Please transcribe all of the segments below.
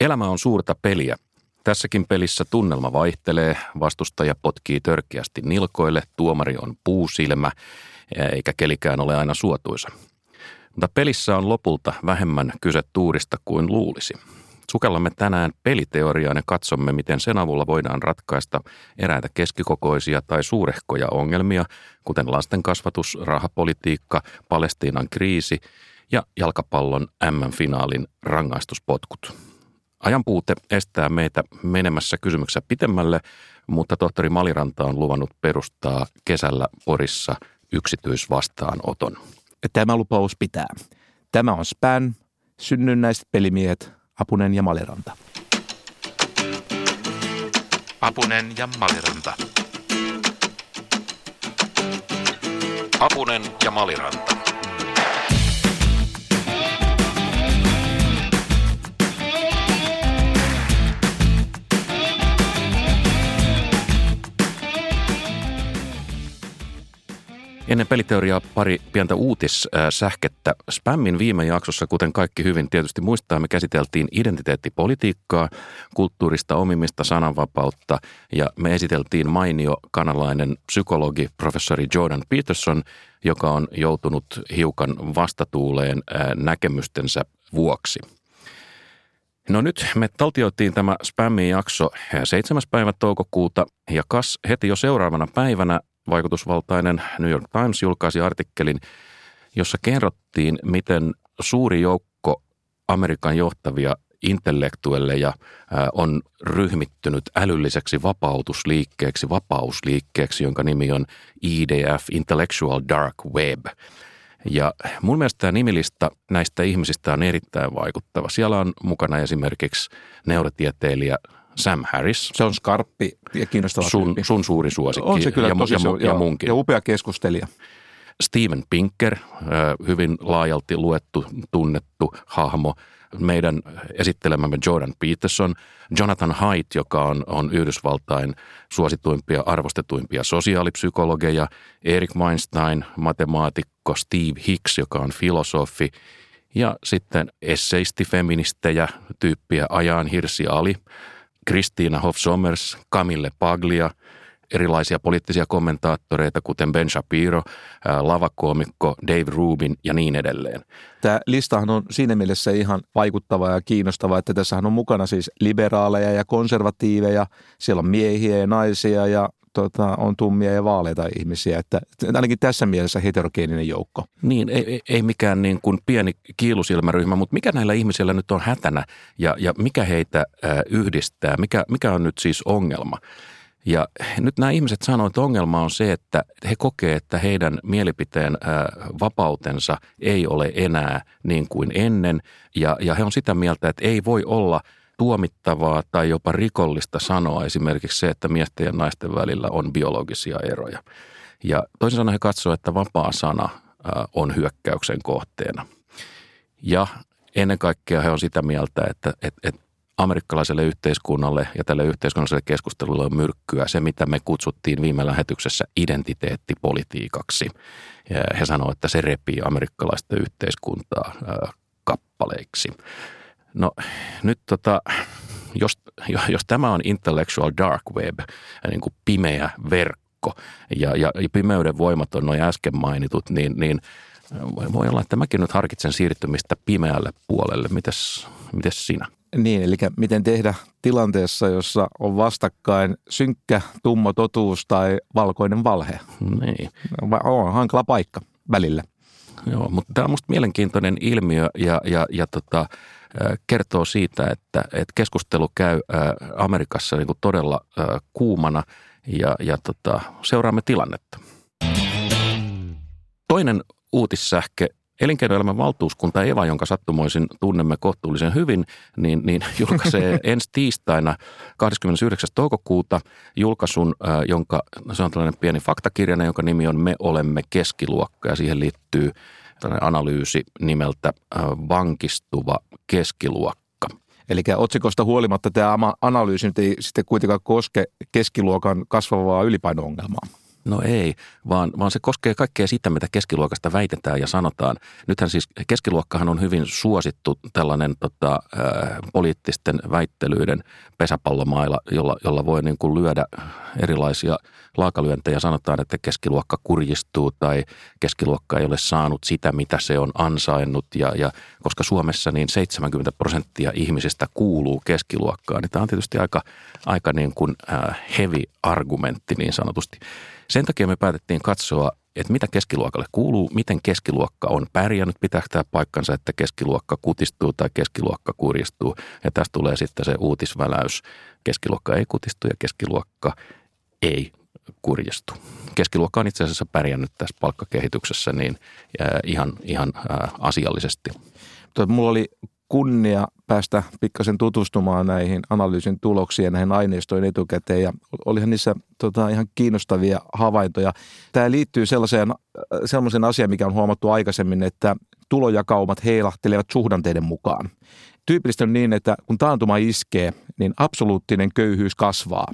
Elämä on suurta peliä. Tässäkin pelissä tunnelma vaihtelee, vastustaja potkii törkeästi nilkoille, tuomari on puusilmä, eikä kelikään ole aina suotuisa. Mutta pelissä on lopulta vähemmän kyse tuurista kuin luulisi. Sukellamme tänään peliteoriaan ja katsomme, miten sen avulla voidaan ratkaista eräitä keskikokoisia tai suurehkoja ongelmia, kuten lasten kasvatus, rahapolitiikka, Palestiinan kriisi ja jalkapallon M-finaalin rangaistuspotkut. Ajan puute estää meitä menemässä kysymyksessä pitemmälle, mutta tohtori Maliranta on luvannut perustaa kesällä Porissa yksityisvastaanoton. Tämä lupaus pitää. Tämä on SPAN, synnynnäiset pelimiehet, Apunen ja Maliranta. Apunen ja Maliranta. Apunen ja Maliranta. Ennen peliteoriaa pari pientä uutissähkettä. Spämmin viime jaksossa, kuten kaikki hyvin tietysti muistaa, me käsiteltiin identiteettipolitiikkaa, kulttuurista omimista, sananvapautta ja me esiteltiin mainio kanalainen psykologi professori Jordan Peterson, joka on joutunut hiukan vastatuuleen näkemystensä vuoksi. No nyt me taltioitiin tämä spämmin jakso 7. päivä toukokuuta ja kas heti jo seuraavana päivänä vaikutusvaltainen New York Times julkaisi artikkelin, jossa kerrottiin, miten suuri joukko Amerikan johtavia intellektuelleja on ryhmittynyt älylliseksi vapautusliikkeeksi, vapausliikkeeksi, jonka nimi on IDF, Intellectual Dark Web. Ja mun mielestä tämä nimilista näistä ihmisistä on erittäin vaikuttava. Siellä on mukana esimerkiksi neurotieteilijä Sam Harris. Se on skarppi ja kiinnostava sun, sun suuri suosikki. On se kyllä ja, tosi ja, su- ja, ja munkin. Ja upea keskustelija. Steven Pinker, hyvin laajalti luettu, tunnettu hahmo. Meidän esittelemämme Jordan Peterson, Jonathan Haidt, joka on, on Yhdysvaltain suosituimpia, arvostetuimpia sosiaalipsykologeja, Erik Weinstein, matemaatikko, Steve Hicks, joka on filosofi, ja sitten esseisti feministejä, tyyppiä Ajaan Hirsi Ali – Kristiina Hoff Sommers, Camille Paglia, erilaisia poliittisia kommentaattoreita, kuten Ben Shapiro, lavakoomikko Dave Rubin ja niin edelleen. Tämä listahan on siinä mielessä ihan vaikuttava ja kiinnostava, että tässähän on mukana siis liberaaleja ja konservatiiveja, siellä on miehiä ja naisia ja tota, on tummia ja vaaleita ihmisiä, että ainakin tässä mielessä heterogeeninen joukko. Niin, ei, ei mikään niin kuin pieni kiilusilmäryhmä, mutta mikä näillä ihmisillä nyt on hätänä ja, ja mikä heitä äh, yhdistää, mikä, mikä on nyt siis ongelma? Ja nyt nämä ihmiset sanoo, että ongelma on se, että he kokee, että heidän mielipiteen vapautensa ei ole enää niin kuin ennen. Ja, ja he on sitä mieltä, että ei voi olla – tuomittavaa tai jopa rikollista sanoa esimerkiksi se, että miesten ja naisten välillä on biologisia eroja. Ja toisin sanoen he katsovat, että vapaa sana on hyökkäyksen kohteena. Ja ennen kaikkea he on sitä mieltä, että, että, että amerikkalaiselle yhteiskunnalle ja tälle yhteiskunnalliselle keskustelulle on myrkkyä se, mitä me kutsuttiin viime lähetyksessä identiteettipolitiikaksi. He sanoivat, että se repii amerikkalaista yhteiskuntaa kappaleiksi. No nyt tota, jos, jos tämä on intellectual dark web, niin kuin pimeä verkko ja, ja, ja pimeyden voimat on noin äsken mainitut, niin, niin voi olla, että mäkin nyt harkitsen siirtymistä pimeälle puolelle. Mites, mites sinä? Niin, eli miten tehdä tilanteessa, jossa on vastakkain synkkä, tumma totuus tai valkoinen valhe? Niin. On hankala paikka välillä. Joo, mutta tämä on minusta mielenkiintoinen ilmiö ja, ja, ja tota, kertoo siitä, että, että keskustelu käy Amerikassa niin kuin todella kuumana ja, ja tota, seuraamme tilannetta. Toinen uutissähke Elinkeinoelämän valtuuskunta Eva, jonka sattumoisin tunnemme kohtuullisen hyvin, niin, niin julkaisee ensi tiistaina 29. toukokuuta julkaisun, jonka se on tällainen pieni faktakirjainen, jonka nimi on Me olemme keskiluokka ja siihen liittyy analyysi nimeltä Vankistuva keskiluokka. Eli otsikosta huolimatta tämä analyysi nyt ei sitten kuitenkaan koske keskiluokan kasvavaa ylipaino-ongelmaa. No ei, vaan, vaan se koskee kaikkea sitä, mitä keskiluokasta väitetään ja sanotaan. Nythän siis keskiluokkahan on hyvin suosittu tällainen tota, ää, poliittisten väittelyiden pesäpallomailla, jolla, jolla voi niin kuin lyödä erilaisia laakalyöntejä. Sanotaan, että keskiluokka kurjistuu tai keskiluokka ei ole saanut sitä, mitä se on ansainnut. Ja, ja koska Suomessa niin 70 prosenttia ihmisistä kuuluu keskiluokkaan, niin tämä on tietysti aika, aika niin kuin, ää, heavy argumentti niin sanotusti. Sen takia me päätettiin katsoa, että mitä keskiluokalle kuuluu, miten keskiluokka on pärjännyt, pitääkö tämä paikkansa, että keskiluokka kutistuu tai keskiluokka kurjistuu. Ja tästä tulee sitten se uutisväläys, keskiluokka ei kutistu ja keskiluokka ei kurjistu. Keskiluokka on itse asiassa pärjännyt tässä palkkakehityksessä niin ihan, ihan asiallisesti. Mulla oli kunnia päästä pikkasen tutustumaan näihin analyysin tuloksiin ja näihin aineistoihin etukäteen ja olihan niissä tota, ihan kiinnostavia havaintoja. Tämä liittyy sellaiseen, sellaiseen asiaan, mikä on huomattu aikaisemmin, että tulojakaumat heilahtelevat suhdanteiden mukaan. Tyypillistä on niin, että kun taantuma iskee, niin absoluuttinen köyhyys kasvaa,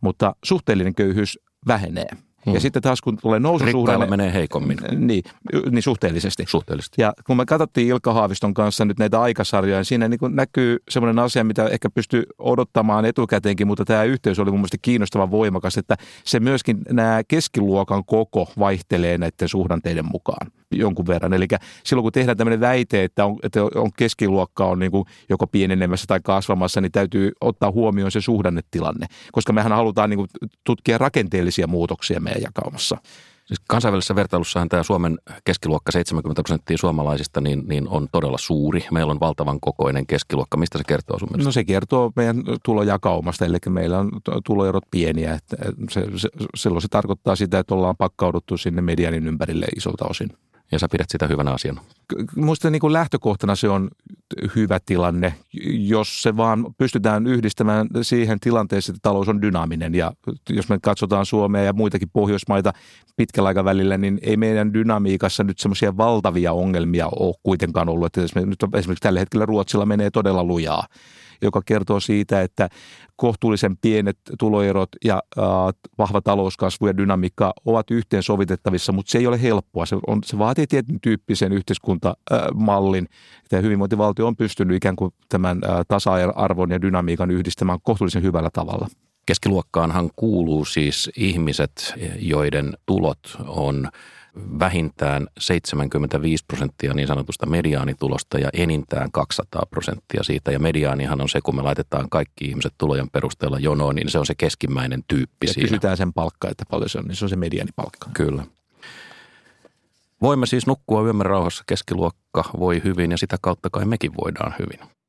mutta suhteellinen köyhyys vähenee – Hmm. Ja sitten taas kun tulee noususuhdanne... menee heikommin. Niin, niin suhteellisesti. Suhteellisesti. Ja kun me katsottiin Ilkka Haaviston kanssa nyt näitä aikasarjoja, niin siinä niin näkyy semmoinen asia, mitä ehkä pystyy odottamaan etukäteenkin, mutta tämä yhteys oli mun mielestä kiinnostava voimakas, että se myöskin nämä keskiluokan koko vaihtelee näiden suhdanteiden mukaan jonkun verran. Eli silloin kun tehdään tämmöinen väite, että, on, että on keskiluokka on niin kuin joko pienenemässä tai kasvamassa, niin täytyy ottaa huomioon se suhdannetilanne, koska mehän halutaan niin kuin tutkia rakenteellisia muutoksia meidän jakaumassa. Siis kansainvälisessä vertailussahan tämä Suomen keskiluokka 70 prosenttia suomalaisista niin, niin on todella suuri. Meillä on valtavan kokoinen keskiluokka. Mistä se kertoo sun mielestä? No se kertoo meidän tulojakaumasta, eli meillä on tuloerot pieniä. Että se, se, silloin se tarkoittaa sitä, että ollaan pakkauduttu sinne medianin ympärille isolta osin ja sä pidät sitä hyvänä asiana? Minusta niin kuin lähtökohtana se on hyvä tilanne, jos se vaan pystytään yhdistämään siihen tilanteeseen, että talous on dynaaminen. Ja jos me katsotaan Suomea ja muitakin Pohjoismaita pitkällä aikavälillä, niin ei meidän dynamiikassa nyt semmoisia valtavia ongelmia ole kuitenkaan ollut. Että nyt esimerkiksi tällä hetkellä Ruotsilla menee todella lujaa joka kertoo siitä, että kohtuullisen pienet tuloerot ja äh, vahva talouskasvu ja dynamiikka ovat yhteensovitettavissa, mutta se ei ole helppoa. Se, on, se vaatii tietyn tyyppisen yhteiskuntamallin. Tämä hyvinvointivaltio on pystynyt ikään kuin tämän äh, tasa-arvon ja dynamiikan yhdistämään kohtuullisen hyvällä tavalla. Keskiluokkaanhan kuuluu siis ihmiset, joiden tulot on vähintään 75 prosenttia niin sanotusta mediaanitulosta ja enintään 200 prosenttia siitä. Ja mediaanihan on se, kun me laitetaan kaikki ihmiset tulojen perusteella jonoon, niin se on se keskimmäinen tyyppi ja siinä. kysytään sen palkka, että paljon se on, niin se on se mediaanipalkka. Kyllä. Voimme siis nukkua yömme rauhassa, keskiluokka voi hyvin ja sitä kautta kai mekin voidaan hyvin.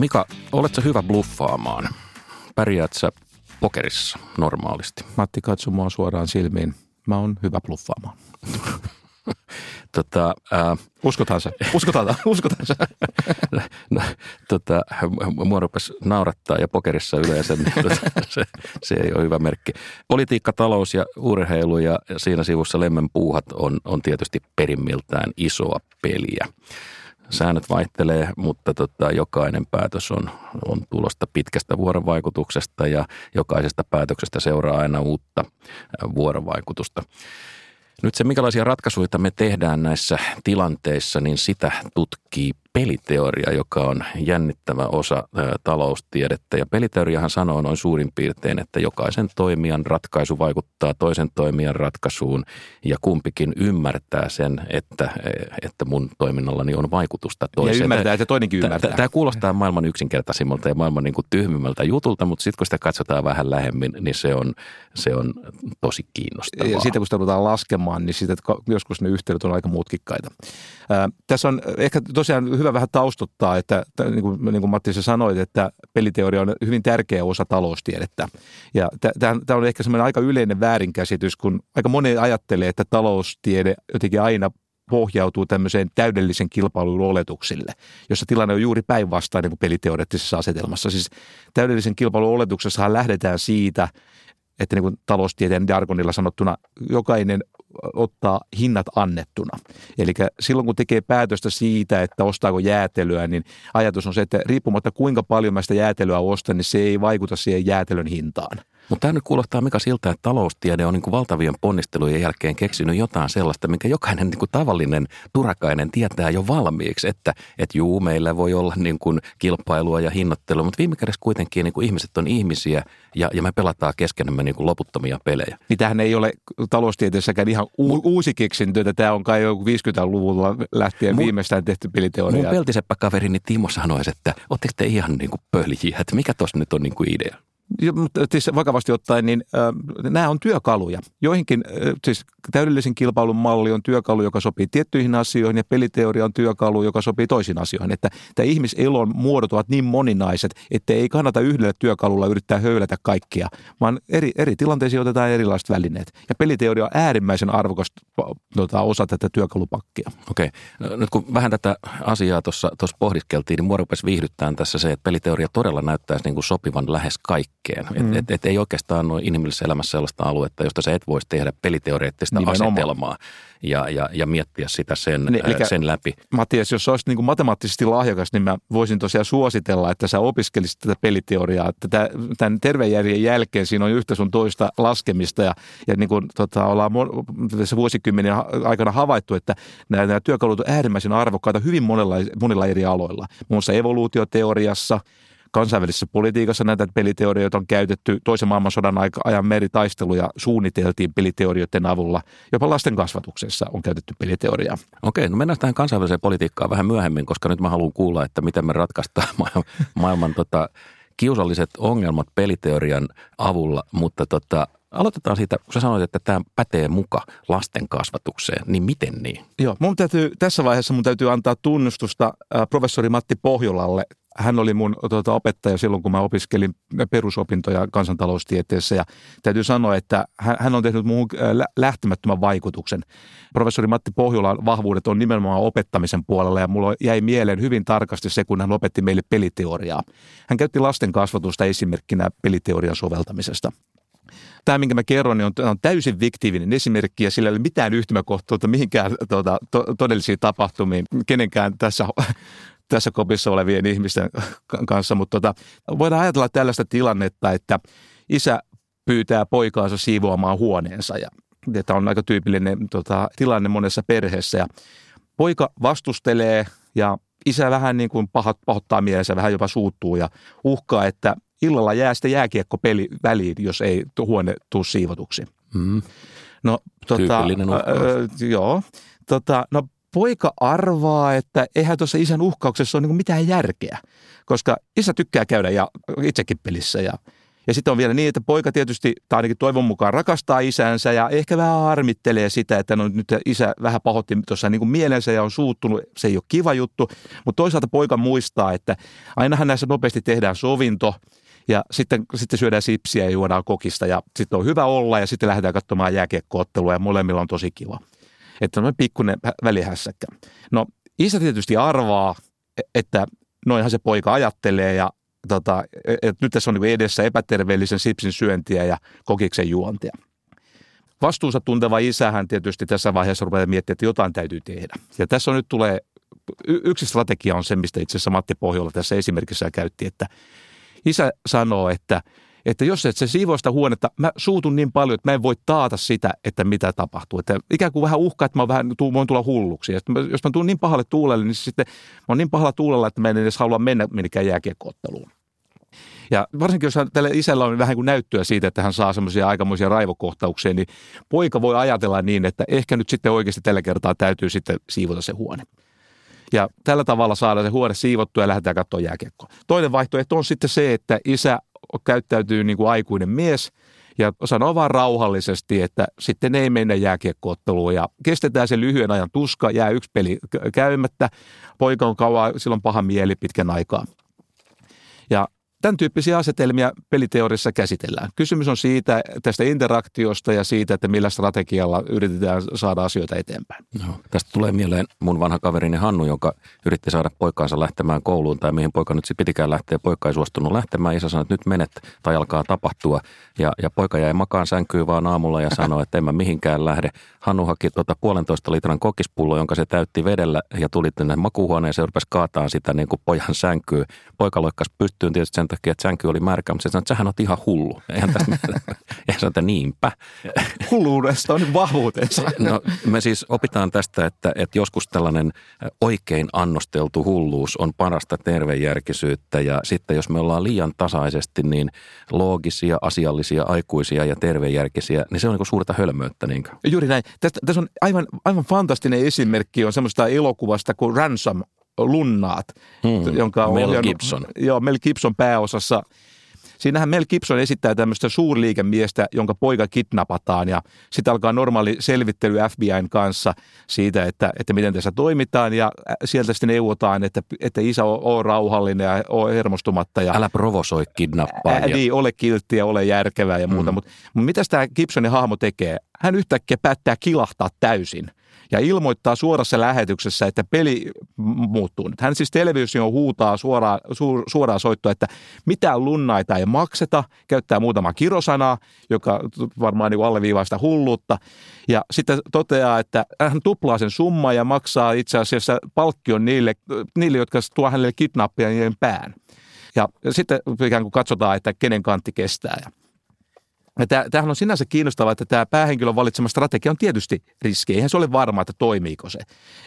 Mika, oletko hyvä bluffaamaan? Pärjäät sä pokerissa normaalisti? Matti, katso mua suoraan silmiin. Mä oon hyvä bluffaamaan. tota, ää, uskotaan se. Uskotaan, uskotaan se. no, tota, mua rupesi naurattaa ja pokerissa yleensä, niin tota, se, se, ei ole hyvä merkki. Politiikka, talous ja urheilu ja siinä sivussa lemmen puuhat on, on tietysti perimmiltään isoa peliä säännöt vaihtelee, mutta tota, jokainen päätös on, on tulosta pitkästä vuorovaikutuksesta ja jokaisesta päätöksestä seuraa aina uutta vuorovaikutusta. Nyt se, minkälaisia ratkaisuja me tehdään näissä tilanteissa, niin sitä tutkii peliteoria, joka on jännittävä osa taloustiedettä. Ja peliteoriahan sanoo noin suurin piirtein, että jokaisen toimijan ratkaisu vaikuttaa toisen toimijan ratkaisuun ja kumpikin ymmärtää sen, että, että mun toiminnallani on vaikutusta toiseen. Ja ymmärtää, että toinenkin ymmärtää. Tämä kuulostaa maailman yksinkertaisimmalta ja maailman niin kuin tyhmimmältä jutulta, mutta sitten kun sitä katsotaan vähän lähemmin, niin se on, se on tosi kiinnostavaa. Ja sitten kun sitä ruvetaan laskemaan, niin sitten joskus ne yhteydet on aika mutkikkaita. Ää, tässä on ehkä tosiaan hyvä vähän taustottaa, että niin kuin, niin kuin Matti sä sanoit, että peliteoria on hyvin tärkeä osa taloustiedettä. Ja tämä on ehkä semmoinen aika yleinen väärinkäsitys, kun aika moni ajattelee, että taloustiede jotenkin aina pohjautuu tämmöiseen täydellisen kilpailun oletuksille, jossa tilanne on juuri päinvastainen kuin peliteoreettisessa asetelmassa. Siis täydellisen kilpailun oletuksessahan lähdetään siitä, että niin kuin taloustieteen jargonilla sanottuna jokainen ottaa hinnat annettuna. Eli silloin kun tekee päätöstä siitä, että ostaako jäätelyä, niin ajatus on se, että riippumatta kuinka paljon mä sitä jäätelyä ostan, niin se ei vaikuta siihen jäätelön hintaan. Mutta tämä nyt kuulostaa Mika siltä, että taloustiede on niin kuin valtavien ponnistelujen jälkeen keksinyt jotain sellaista, minkä jokainen niin kuin tavallinen turakainen tietää jo valmiiksi, että, että juu, meillä voi olla niin kuin kilpailua ja hinnoittelua, mutta viime kädessä kuitenkin niin kuin ihmiset on ihmisiä ja, ja me pelataan keskenämme niin kuin loputtomia pelejä. Niin tämähän ei ole taloustieteessäkään ihan u- uusi keksintö, että tämä on kai jo 50-luvulla lähtien mun, viimeistään tehty peliteoria. Mun peltiseppä kaverini Timo sanoisi, että ootteko te ihan niin kuin pöljiä, että mikä tuossa nyt on niin kuin idea? Mutta siis vakavasti ottaen, niin äh, nämä on työkaluja. Joihinkin, äh, siis täydellisen kilpailun malli on työkalu, joka sopii tiettyihin asioihin ja peliteoria on työkalu, joka sopii toisiin asioihin. Että tämä ihmiselon muodot ovat niin moninaiset, että ei kannata yhdellä työkalulla yrittää höylätä kaikkia, vaan eri, eri tilanteisiin otetaan erilaiset välineet. Ja peliteoria on äärimmäisen arvokas tota, osa tätä työkalupakkia. Okei. No, nyt kun vähän tätä asiaa tuossa pohdiskeltiin, niin mua rupesi tässä se, että peliteoria todella näyttäisi niin kuin sopivan lähes kaikki kaikkeen. Mm. Et, et, et ei oikeastaan ole inhimillisessä elämässä sellaista aluetta, josta sä et voisi tehdä peliteoreettista Nimenomaan. asetelmaa ja, ja, ja miettiä sitä sen, niin, eli, sen läpi. Matias, jos olisit niin kuin matemaattisesti lahjakas, niin mä voisin tosiaan suositella, että sä opiskelisit tätä peliteoriaa. Että tämän tervejärjen jälkeen siinä on yhtä sun toista laskemista ja, ja niin kuin, tota, ollaan tässä vuosikymmenen aikana havaittu, että nämä, nämä työkalut on äärimmäisen arvokkaita hyvin monella, monilla eri aloilla. Muun muassa evoluutioteoriassa – Kansainvälisessä politiikassa näitä peliteorioita on käytetty. Toisen maailmansodan ajan meritaisteluja suunniteltiin peliteorioiden avulla. Jopa lasten kasvatuksessa on käytetty peliteoriaa. Okei, no mennään tähän kansainväliseen politiikkaan vähän myöhemmin, koska nyt mä haluan kuulla, että miten me ratkaistaan maailman, maailman tota, kiusalliset ongelmat peliteorian avulla, mutta tota, Aloitetaan siitä, kun sä sanoit, että tämä pätee muka lasten kasvatukseen, niin miten niin? Joo, mun täytyy, tässä vaiheessa mun täytyy antaa tunnustusta äh, professori Matti Pohjolalle hän oli mun tuota, opettaja silloin, kun mä opiskelin perusopintoja kansantaloustieteessä ja täytyy sanoa, että hän, hän on tehnyt muuhun äh, lähtemättömän vaikutuksen. Professori Matti Pohjolan vahvuudet on nimenomaan opettamisen puolella ja mulla jäi mieleen hyvin tarkasti se, kun hän opetti meille peliteoriaa. Hän käytti lasten kasvatusta esimerkkinä peliteorian soveltamisesta. Tämä, minkä mä kerron, niin on, täysin viktiivinen esimerkki ja sillä ei ole mitään yhtymäkohtuutta mihinkään tuota, to, todellisiin tapahtumiin, kenenkään tässä tässä kopissa olevien ihmisten kanssa, mutta tota, voidaan ajatella tällaista tilannetta, että isä pyytää poikaansa siivoamaan huoneensa ja tämä on aika tyypillinen tota, tilanne monessa perheessä ja poika vastustelee ja isä vähän niin kuin pahat, pahoittaa mielensä, vähän jopa suuttuu ja uhkaa, että illalla jää sitten jääkiekko peli väliin, jos ei huone tuu siivotuksi. Mm. No, tota, äh, joo. Tota, no poika arvaa, että eihän tuossa isän uhkauksessa ole niin mitään järkeä, koska isä tykkää käydä ja itsekin pelissä ja ja sitten on vielä niin, että poika tietysti, tai ainakin toivon mukaan, rakastaa isänsä ja ehkä vähän armittelee sitä, että no nyt isä vähän pahoitti tuossa niin mielensä ja on suuttunut. Se ei ole kiva juttu, mutta toisaalta poika muistaa, että ainahan näissä nopeasti tehdään sovinto ja sitten, sitten syödään sipsiä ja juodaan kokista ja sitten on hyvä olla ja sitten lähdetään katsomaan jääkiekkoottelua ja molemmilla on tosi kiva. Että on pikkuinen välihässäkkä. No isä tietysti arvaa, että noinhan se poika ajattelee ja tota, että nyt tässä on niin edessä epäterveellisen sipsin syöntiä ja kokiksen juontia. Vastuunsa tunteva isähän tietysti tässä vaiheessa rupeaa miettimään, että jotain täytyy tehdä. Ja tässä on nyt tulee, yksi strategia on se, mistä itse asiassa Matti Pohjola tässä esimerkissä käytti, että isä sanoo, että että jos et se siivoista huonetta, mä suutun niin paljon, että mä en voi taata sitä, että mitä tapahtuu. Että ikään kuin vähän uhkaa, että mä vähän, voin tulla hulluksi. Ja jos mä tuun niin pahalle tuulelle, niin sitten mä oon niin pahalla tuulella, että mä en edes halua mennä minnekään jääkiekkootteluun. Ja varsinkin jos tällä isällä on vähän kuin näyttöä siitä, että hän saa semmoisia aikamoisia raivokohtauksia, niin poika voi ajatella niin, että ehkä nyt sitten oikeasti tällä kertaa täytyy sitten siivota se huone. Ja tällä tavalla saadaan se huone siivottua ja lähdetään katsoa jääkiekkoa. Toinen vaihtoehto on sitten se, että isä käyttäytyy niin kuin aikuinen mies ja sanoo vaan rauhallisesti, että sitten ei mennä jääkiekkootteluun ja kestetään se lyhyen ajan tuska, jää yksi peli käymättä. Poika on kauan, silloin paha mieli pitkän aikaa. Ja Tämän tyyppisiä asetelmia peliteoriassa käsitellään. Kysymys on siitä, tästä interaktiosta ja siitä, että millä strategialla yritetään saada asioita eteenpäin. No, tästä tulee mieleen mun vanha kaverini Hannu, joka yritti saada poikaansa lähtemään kouluun tai mihin poika nyt pitikään lähteä. Poika ei suostunut lähtemään. Isä sanoi, että nyt menet tai alkaa tapahtua. Ja, ja poika jäi makaan sänkyyn vaan aamulla ja sanoi, että en mä mihinkään lähde. Hannu haki tuota puolentoista litran kokispullo, jonka se täytti vedellä ja tuli tänne makuuhuoneeseen ja rupesi kaataan sitä niin kuin pojan sänkyyn. Poika loikkas pystyyn tietysti sen takia, että sänky oli märkä, mutta se sanoi, että sähän on ihan hullu. Eihän tästä, ja sanoi, että niinpä. Hulluudesta on vahvuutensa. No, me siis opitaan tästä, että, että joskus tällainen oikein annosteltu hulluus on parasta tervejärkisyyttä ja sitten jos me ollaan liian tasaisesti niin loogisia, asiallisia, aikuisia ja tervejärkisiä, niin se on niin suurta hölmöyttä. Niin Juuri näin. Tässä on aivan, aivan fantastinen esimerkki on semmoista elokuvasta kuin Ransom Lunnaat, Hmm. jonka on Mel ohjannut- Gibson. Joo, Mel Gibson pääosassa. Siinähän Mel Gibson esittää tämmöistä suurliikemiestä, jonka poika kidnapataan ja sitten alkaa normaali selvittely FBIn kanssa siitä, että, että miten tässä toimitaan ja sieltä sitten neuvotaan, että, että isä on, on rauhallinen ja on hermostumatta ja Älä provosoi Ää, kidnappaajia. niin, ole kilttiä, ole järkevää ja muuta. Mm. Mutta mut mitä tämä Gibsonin hahmo tekee? Hän yhtäkkiä päättää kilahtaa täysin ja ilmoittaa suorassa lähetyksessä, että peli muuttuu. Hän siis televisio huutaa suoraan, su, suoraan soittoa, että mitään lunnaita ei makseta, käyttää muutama kirosanaa, joka varmaan niin alleviivaa sitä hulluutta. Ja sitten toteaa, että hän tuplaa sen summan ja maksaa itse asiassa palkkion niille, niille jotka tuo hänelle kidnappien pään. Ja sitten ikään kuin katsotaan, että kenen kantti kestää. Tämähän on sinänsä kiinnostavaa, että tämä päähenkilön valitsema strategia on tietysti riski. Eihän se ole varmaa, että toimiiko se.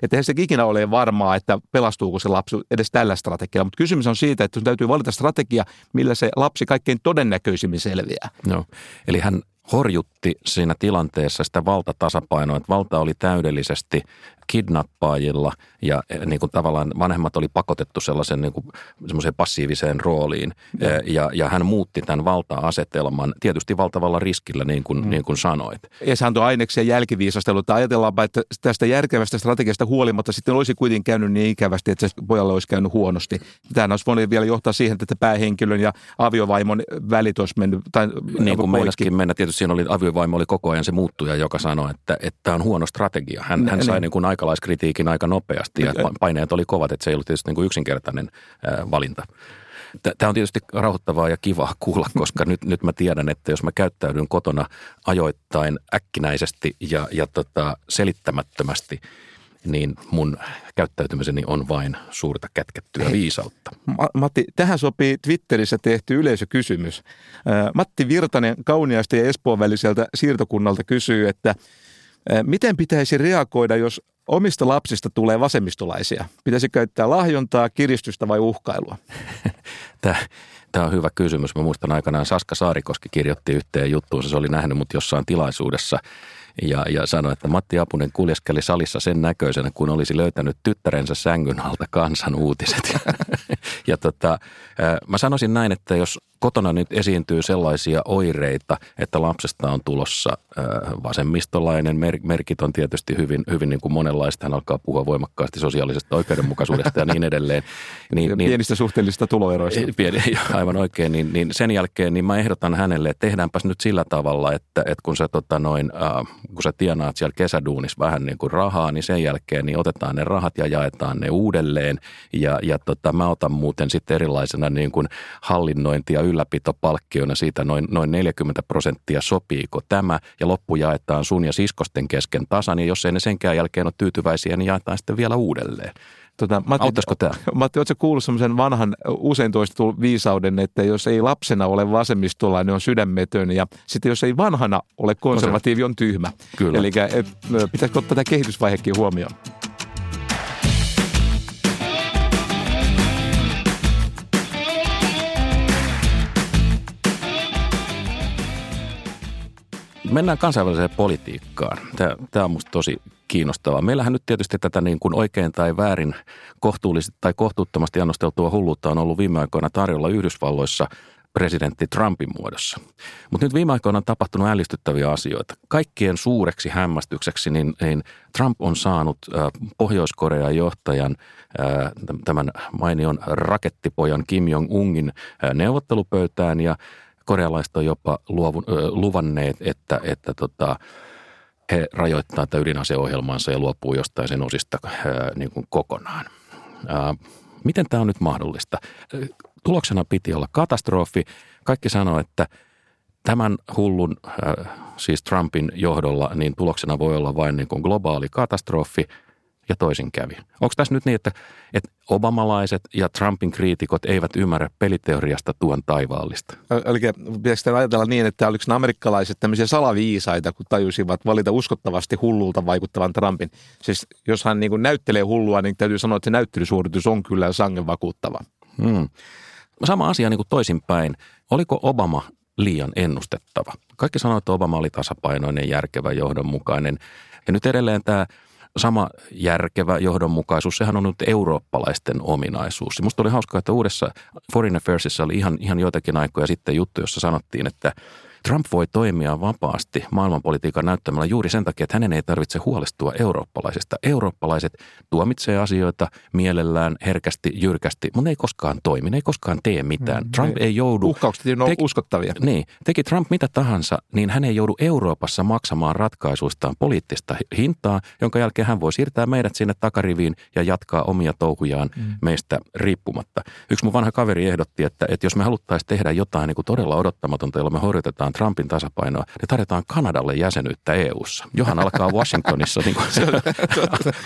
Että eihän se ikinä ole varmaa, että pelastuuko se lapsi edes tällä strategialla. Mutta kysymys on siitä, että sun täytyy valita strategia, millä se lapsi kaikkein todennäköisimmin selviää. Joo. Eli hän horjutti siinä tilanteessa sitä valtatasapainoa, että valta oli täydellisesti kidnappaajilla ja eh, niin kuin tavallaan vanhemmat oli pakotettu sellaisen niin kuin, semmoiseen passiiviseen rooliin Eh, ja, ja hän muutti tämän valta-asetelman tietysti valtavalla riskillä niin kuin, mm. niin kuin sanoit. Ja se antoi aineksia jälkiviisastelua. että Ajatellaanpa, että tästä järkevästä strategiasta huolimatta sitten olisi kuitenkin käynyt niin ikävästi, että se pojalle olisi käynyt huonosti. Tämä olisi voinut vielä johtaa siihen, että päähenkilön ja aviovaimon välit olisi mennyt. Tai Niin kuin poikki. meinaskin mennä. Tietysti siinä oli aviovaimo oli koko ajan se muuttuja, joka sanoi, että tämä on huono strategia. Hän, hän sai niin. niin kuin aikalaiskritiikin aika nopeasti ja Niin. paineet oli kovat, että se ei ollut tietysti niin kuin yksinkertainen ää, valinta. Tämä on tietysti rauhoittavaa ja kiva kuulla, koska nyt, nyt mä tiedän, että jos mä käyttäydyn kotona ajoittain äkkinäisesti ja, ja tota, selittämättömästi, niin mun käyttäytymiseni on vain suurta kätkettyä viisautta. Ma- Matti, tähän sopii Twitterissä tehty yleisökysymys. Matti Virtanen Kauniaista ja Espoon väliseltä siirtokunnalta kysyy, että miten pitäisi reagoida, jos omista lapsista tulee vasemmistolaisia? Pitäisi käyttää lahjontaa, kiristystä vai uhkailua? Tämä, tämä on hyvä kysymys. Mä muistan aikanaan Saska Saarikoski kirjoitti yhteen juttuun. Se oli nähnyt mut jossain tilaisuudessa ja, ja sanoi, että Matti Apunen kuljeskeli salissa sen näköisenä, kun olisi löytänyt tyttärensä sängyn alta kansan uutiset. Ja, tota, mä sanoisin näin, että jos kotona nyt esiintyy sellaisia oireita, että lapsesta on tulossa vasemmistolainen, mer- merkit on tietysti hyvin, hyvin niin kuin monenlaista. Hän alkaa puhua voimakkaasti sosiaalisesta oikeudenmukaisuudesta ja niin edelleen. Niin, niin, Pienistä suhteellisista tuloeroista. ei, Pieni, aivan oikein, niin, niin sen jälkeen niin mä ehdotan hänelle, että tehdäänpäs nyt sillä tavalla, että, että kun, sä, tota, noin, äh, kun sä tienaat siellä kesäduunissa vähän niin kuin rahaa, niin sen jälkeen niin otetaan ne rahat ja jaetaan ne uudelleen. Ja, ja tota, mä otan muuten sitten erilaisena niin kuin hallinnointi- ja ylläpitopalkkiona siitä noin, noin 40 prosenttia, sopiiko tämä, ja loppu jaetaan sun ja siskosten kesken tasan, ja jos ei ne senkään jälkeen ole tyytyväisiä, niin jaetaan sitten vielä uudelleen. Tota, Matti, Auttaisiko tämä? Matti, oletko kuullut semmoisen vanhan usein toistetun viisauden, että jos ei lapsena ole vasemmistolainen, niin on sydämetön ja sitten jos ei vanhana ole konservatiivi, on tyhmä. Kyllä. Eli pitäisikö ottaa tämä kehitysvaihekin huomioon? Mennään kansainväliseen politiikkaan. Tämä, on minusta tosi kiinnostavaa. Meillähän nyt tietysti tätä niin kuin oikein tai väärin, kohtuullisesti tai kohtuuttomasti annosteltua hulluutta on ollut viime aikoina tarjolla Yhdysvalloissa presidentti Trumpin muodossa. Mutta nyt viime aikoina on tapahtunut ällistyttäviä asioita. Kaikkien suureksi hämmästykseksi niin, niin Trump on saanut äh, Pohjois-Korean johtajan äh, tämän mainion rakettipojan Kim Jong-ungin äh, neuvottelupöytään ja korealaiset on jopa luovun, äh, luvanneet, että, että tota, he rajoittaa tätä ydinaseohjelmaansa ja luopuu jostain sen osista äh, niin kuin kokonaan. Äh, miten tämä on nyt mahdollista? Tuloksena piti olla katastrofi. Kaikki sanoo, että tämän hullun, siis Trumpin johdolla, niin tuloksena voi olla vain niin kuin globaali katastrofi – ja toisin kävi. Onko tässä nyt niin, että, että obamalaiset ja Trumpin kriitikot eivät ymmärrä peliteoriasta tuon taivaallista? Eli pitäisikö ajatella niin, että oliko nämä amerikkalaiset tämmöisiä salaviisaita, kun tajusivat valita uskottavasti hullulta vaikuttavan Trumpin? Siis jos hän niin kuin näyttelee hullua, niin täytyy sanoa, että se näyttelysuoritus on kyllä sangen vakuuttava. Hmm. Sama asia niin kuin toisinpäin. Oliko Obama liian ennustettava? Kaikki sanoivat, että Obama oli tasapainoinen, järkevä, johdonmukainen. Ja nyt edelleen tämä sama järkevä johdonmukaisuus, sehän on nyt eurooppalaisten ominaisuus. Musta oli hauskaa, että uudessa Foreign Affairsissa oli ihan, ihan joitakin aikoja sitten juttu, jossa sanottiin, että – Trump voi toimia vapaasti maailmanpolitiikan näyttämällä juuri sen takia, että hänen ei tarvitse huolestua eurooppalaisista. Eurooppalaiset tuomitsee asioita mielellään, herkästi, jyrkästi, mutta ne ei koskaan toimi, ne ei koskaan tee mitään. Mm, Trump ei, ei joudu... Uhkaukset on teki, uskottavia. Niin, teki Trump mitä tahansa, niin hän ei joudu Euroopassa maksamaan ratkaisuistaan poliittista hintaa, jonka jälkeen hän voi siirtää meidät sinne takariviin ja jatkaa omia touhujaan mm. meistä riippumatta. Yksi mun vanha kaveri ehdotti, että, että jos me haluttaisiin tehdä jotain niin kuin todella odottamatonta, jolla me horjutetaan Trumpin tasapainoa, niin tarjotaan Kanadalle jäsenyyttä EU-ssa. Johan alkaa Washingtonissa, niin kuin se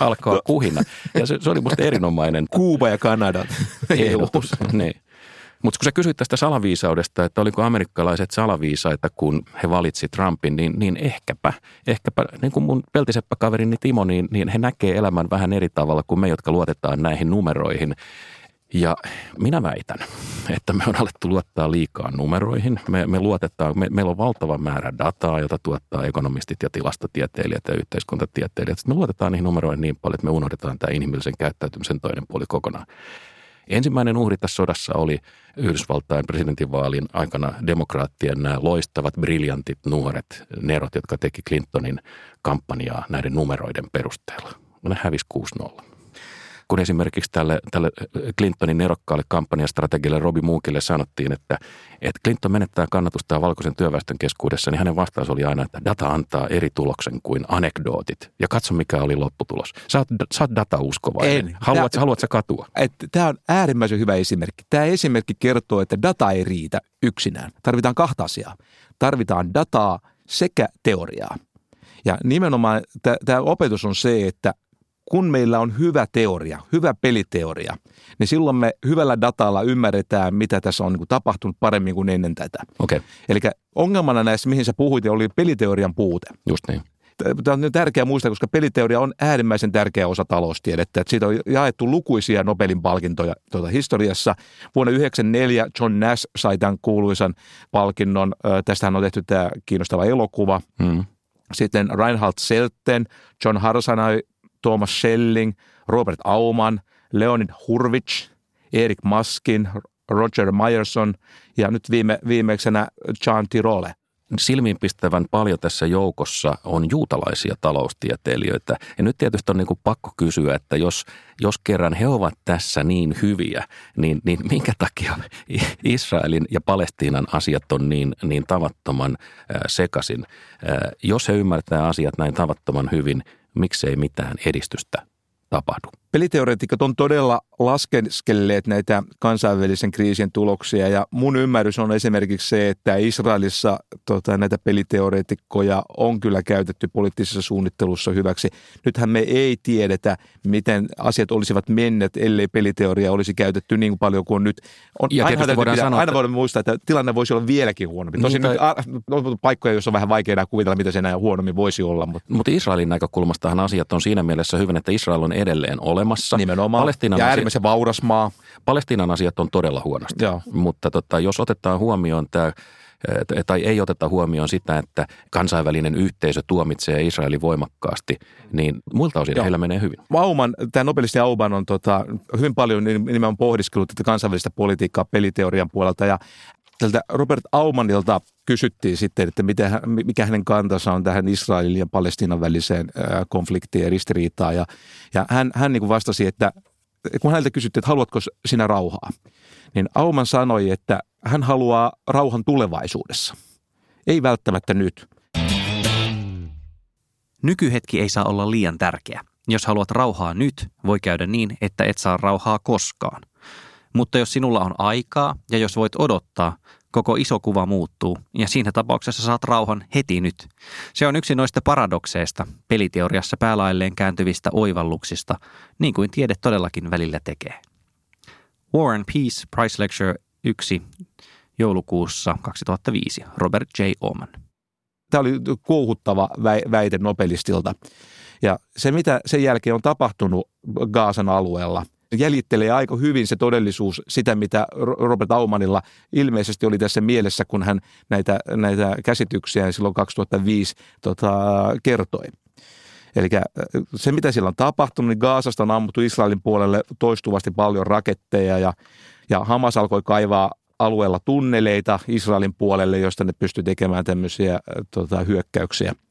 alkaa kuhina. Ja se, se oli musta erinomainen. Kuuba ja Kanada. Ehdotus. niin. Mutta kun sä kysyit tästä salaviisaudesta, että oliko amerikkalaiset salaviisaita, kun he valitsi Trumpin, niin, niin ehkäpä, ehkäpä, niin kuin mun peltiseppä kaverini Timo, niin, niin he näkee elämän vähän eri tavalla kuin me, jotka luotetaan näihin numeroihin. Ja minä väitän, että me on alettu luottaa liikaa numeroihin. Me, me luotetaan, me, meillä on valtava määrä dataa, jota tuottaa ekonomistit ja tilastotieteilijät ja yhteiskuntatieteilijät. me luotetaan niihin numeroihin niin paljon, että me unohdetaan tämä inhimillisen käyttäytymisen toinen puoli kokonaan. Ensimmäinen uhri tässä sodassa oli Yhdysvaltain presidentinvaalin aikana demokraattien nämä loistavat, briljantit nuoret nerot, jotka teki Clintonin kampanjaa näiden numeroiden perusteella. Ne hävisi 6-0 kun esimerkiksi tälle, tälle Clintonin nerokkaalle kampanjastrategialle Robi Mookille sanottiin, että, että Clinton menettää kannatusta valkoisen työväestön keskuudessa, niin hänen vastaus oli aina, että data antaa eri tuloksen kuin anekdootit. Ja katso, mikä oli lopputulos. Sä oot, sä oot datauskovainen. En. Haluat, Tää, haluat sä katua? Tämä on äärimmäisen hyvä esimerkki. Tämä esimerkki kertoo, että data ei riitä yksinään. Tarvitaan kahta asiaa. Tarvitaan dataa sekä teoriaa. Ja nimenomaan tämä opetus on se, että kun meillä on hyvä teoria, hyvä peliteoria, niin silloin me hyvällä datalla ymmärretään, mitä tässä on niin tapahtunut paremmin kuin ennen tätä. Okay. Eli ongelmana näissä, mihin sä puhuit, oli peliteorian puute. Just niin. Tämä on tärkeää muistaa, koska peliteoria on äärimmäisen tärkeä osa taloustiedettä. Että siitä on jaettu lukuisia Nobelin palkintoja tuota historiassa. Vuonna 1994 John Nash sai tämän kuuluisan palkinnon. Tästähän on tehty tämä kiinnostava elokuva. Mm. Sitten Reinhard Selten, John Harsanai Thomas Schelling, Robert Auman, Leonid Hurwicz, Erik Maskin, Roger Myerson ja nyt viime, viimeisenä John Tirole. Silmiinpistävän paljon tässä joukossa on juutalaisia taloustieteilijöitä. Ja nyt tietysti on niin kuin pakko kysyä, että jos, jos kerran he ovat tässä niin hyviä, niin, niin minkä takia Israelin ja Palestiinan asiat on niin, niin tavattoman äh, sekasin? Äh, jos he ymmärtää asiat näin tavattoman hyvin, miksei mitään edistystä tapahdu. Peliteoreetikot on todella laskeskelleet näitä kansainvälisen kriisin tuloksia ja mun ymmärrys on esimerkiksi se, että Israelissa tota, näitä peliteoreetikkoja on kyllä käytetty poliittisessa suunnittelussa hyväksi. Nythän me ei tiedetä, miten asiat olisivat menneet, ellei peliteoria olisi käytetty niin paljon kuin nyt. On, ja aina, voidaan pitää, sanoa, aina voidaan muistaa, että tilanne voisi olla vieläkin huonompi. Tosin niin, tai... nyt on paikkoja, joissa on vähän vaikeaa kuvitella, mitä se näin huonommin voisi olla. Mutta, mutta Israelin näkökulmastahan asiat on siinä mielessä hyvin, että Israel on edelleen olemassa. Nimenomaan. Palestiinan ja äärimmäisen vauras maa. Palestiinan asiat on todella huonosti, Joo. mutta tota, jos otetaan huomioon tämä tai ei oteta huomioon sitä, että kansainvälinen yhteisö tuomitsee Israelin voimakkaasti, niin muilta osin Joo. heillä menee hyvin. Auman, tämä nobelisti Auban on tota, hyvin paljon nimenomaan pohdiskellut tätä kansainvälistä politiikkaa peliteorian puolelta ja tältä Robert Aumanilta kysyttiin sitten, että mitä, mikä hänen kantansa on tähän Israelin ja Palestiinan väliseen konfliktiin ja ristiriitaan. Ja, ja hän, hän niin kuin vastasi, että kun häneltä kysyttiin, että haluatko sinä rauhaa, niin Auman sanoi, että hän haluaa rauhan tulevaisuudessa. Ei välttämättä nyt. Nykyhetki ei saa olla liian tärkeä. Jos haluat rauhaa nyt, voi käydä niin, että et saa rauhaa koskaan. Mutta jos sinulla on aikaa ja jos voit odottaa, koko iso kuva muuttuu ja siinä tapauksessa saat rauhan heti nyt. Se on yksi noista paradokseista, peliteoriassa päälailleen kääntyvistä oivalluksista, niin kuin tiede todellakin välillä tekee. War and Peace Prize Lecture 1 joulukuussa 2005, Robert J. Oman. Tämä oli kuuhuttava väite Nobelistilta. Ja se, mitä sen jälkeen on tapahtunut Gaasan alueella – jäljittelee aika hyvin se todellisuus sitä, mitä Robert Aumanilla ilmeisesti oli tässä mielessä, kun hän näitä, näitä käsityksiä silloin 2005 tota, kertoi. Eli äh, se, mitä siellä on tapahtunut, niin Gaasasta on ammuttu Israelin puolelle toistuvasti paljon raketteja ja, ja Hamas alkoi kaivaa alueella tunneleita Israelin puolelle, josta ne pystyi tekemään tämmöisiä äh, tota, hyökkäyksiä –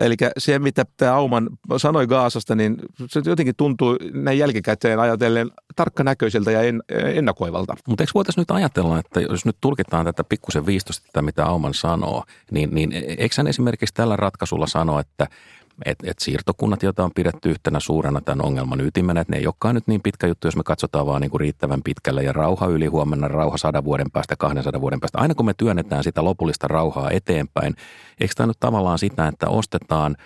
Eli se, mitä tämä Auman sanoi Gaasasta, niin se jotenkin tuntuu näin jälkikäteen ajatellen tarkkanäköiseltä ja en, ennakoivalta. Mutta eikö voitaisiin nyt ajatella, että jos nyt tulkitaan tätä pikkusen viistosta, mitä Auman sanoo, niin, niin eikö hän esimerkiksi tällä ratkaisulla sano, että että et siirtokunnat, joita on pidetty yhtenä suurena tämän ongelman ytimenä, että ne ei olekaan nyt niin pitkä juttu, jos me katsotaan vaan niin kuin riittävän pitkälle ja rauha yli huomenna, rauha sadan vuoden päästä, 200 vuoden päästä. Aina kun me työnnetään sitä lopullista rauhaa eteenpäin, eikö tämä nyt tavallaan sitä, että ostetaan –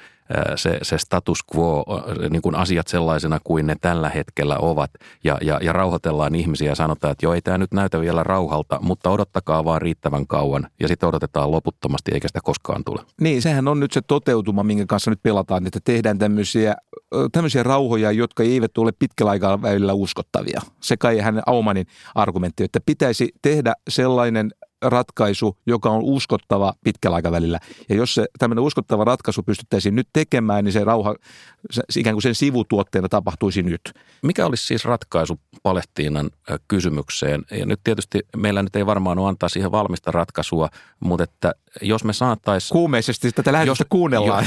se, se status quo, niin kuin asiat sellaisena kuin ne tällä hetkellä ovat ja, ja, ja rauhoitellaan ihmisiä ja sanotaan, että joo ei tämä nyt näytä vielä rauhalta, mutta odottakaa vaan riittävän kauan ja sitten odotetaan loputtomasti eikä sitä koskaan tule. Niin, sehän on nyt se toteutuma, minkä kanssa nyt pelataan, että tehdään tämmöisiä, tämmöisiä rauhoja, jotka eivät ole pitkällä aikavälillä uskottavia. Se kai hänen Aumanin argumentti, että pitäisi tehdä sellainen ratkaisu, joka on uskottava pitkällä aikavälillä. Ja jos se tämmöinen uskottava ratkaisu pystyttäisiin nyt tekemään, niin se rauha se, ikään kuin sen sivutuotteena tapahtuisi nyt. Mikä olisi siis ratkaisu Palestiinan kysymykseen? Ja nyt tietysti meillä nyt ei varmaan ole antaa siihen valmista ratkaisua, mutta että jos me saataisiin... Kuumeisesti tätä lähetystä kuunnellaan.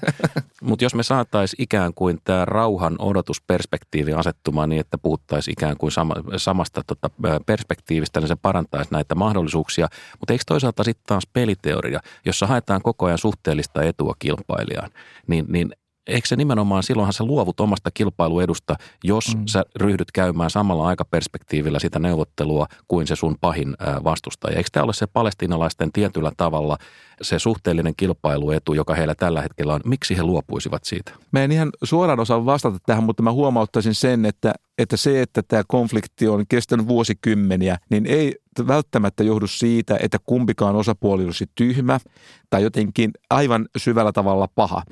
mutta jos me saataisiin ikään kuin tämä rauhan odotusperspektiivi asettumaan niin, että puhuttaisiin ikään kuin sama, samasta tota, perspektiivistä, niin se parantaisi näitä mahdollisuuksia. Mutta eikö toisaalta sitten taas peliteoria, jossa haetaan koko ajan suhteellista etua kilpailijaan, niin, niin eikö se nimenomaan, silloinhan sä luovut omasta kilpailuedusta, jos mm. sä ryhdyt käymään samalla aikaperspektiivillä sitä neuvottelua kuin se sun pahin vastustaja. Eikö tämä ole se palestiinalaisten tietyllä tavalla se suhteellinen kilpailuetu, joka heillä tällä hetkellä on, miksi he luopuisivat siitä? Mä en ihan suoraan osaa vastata tähän, mutta mä huomauttaisin sen, että, että se, että tämä konflikti on kestänyt vuosikymmeniä, niin ei välttämättä johdu siitä, että kumpikaan osapuoli olisi tyhmä tai jotenkin aivan syvällä tavalla paha,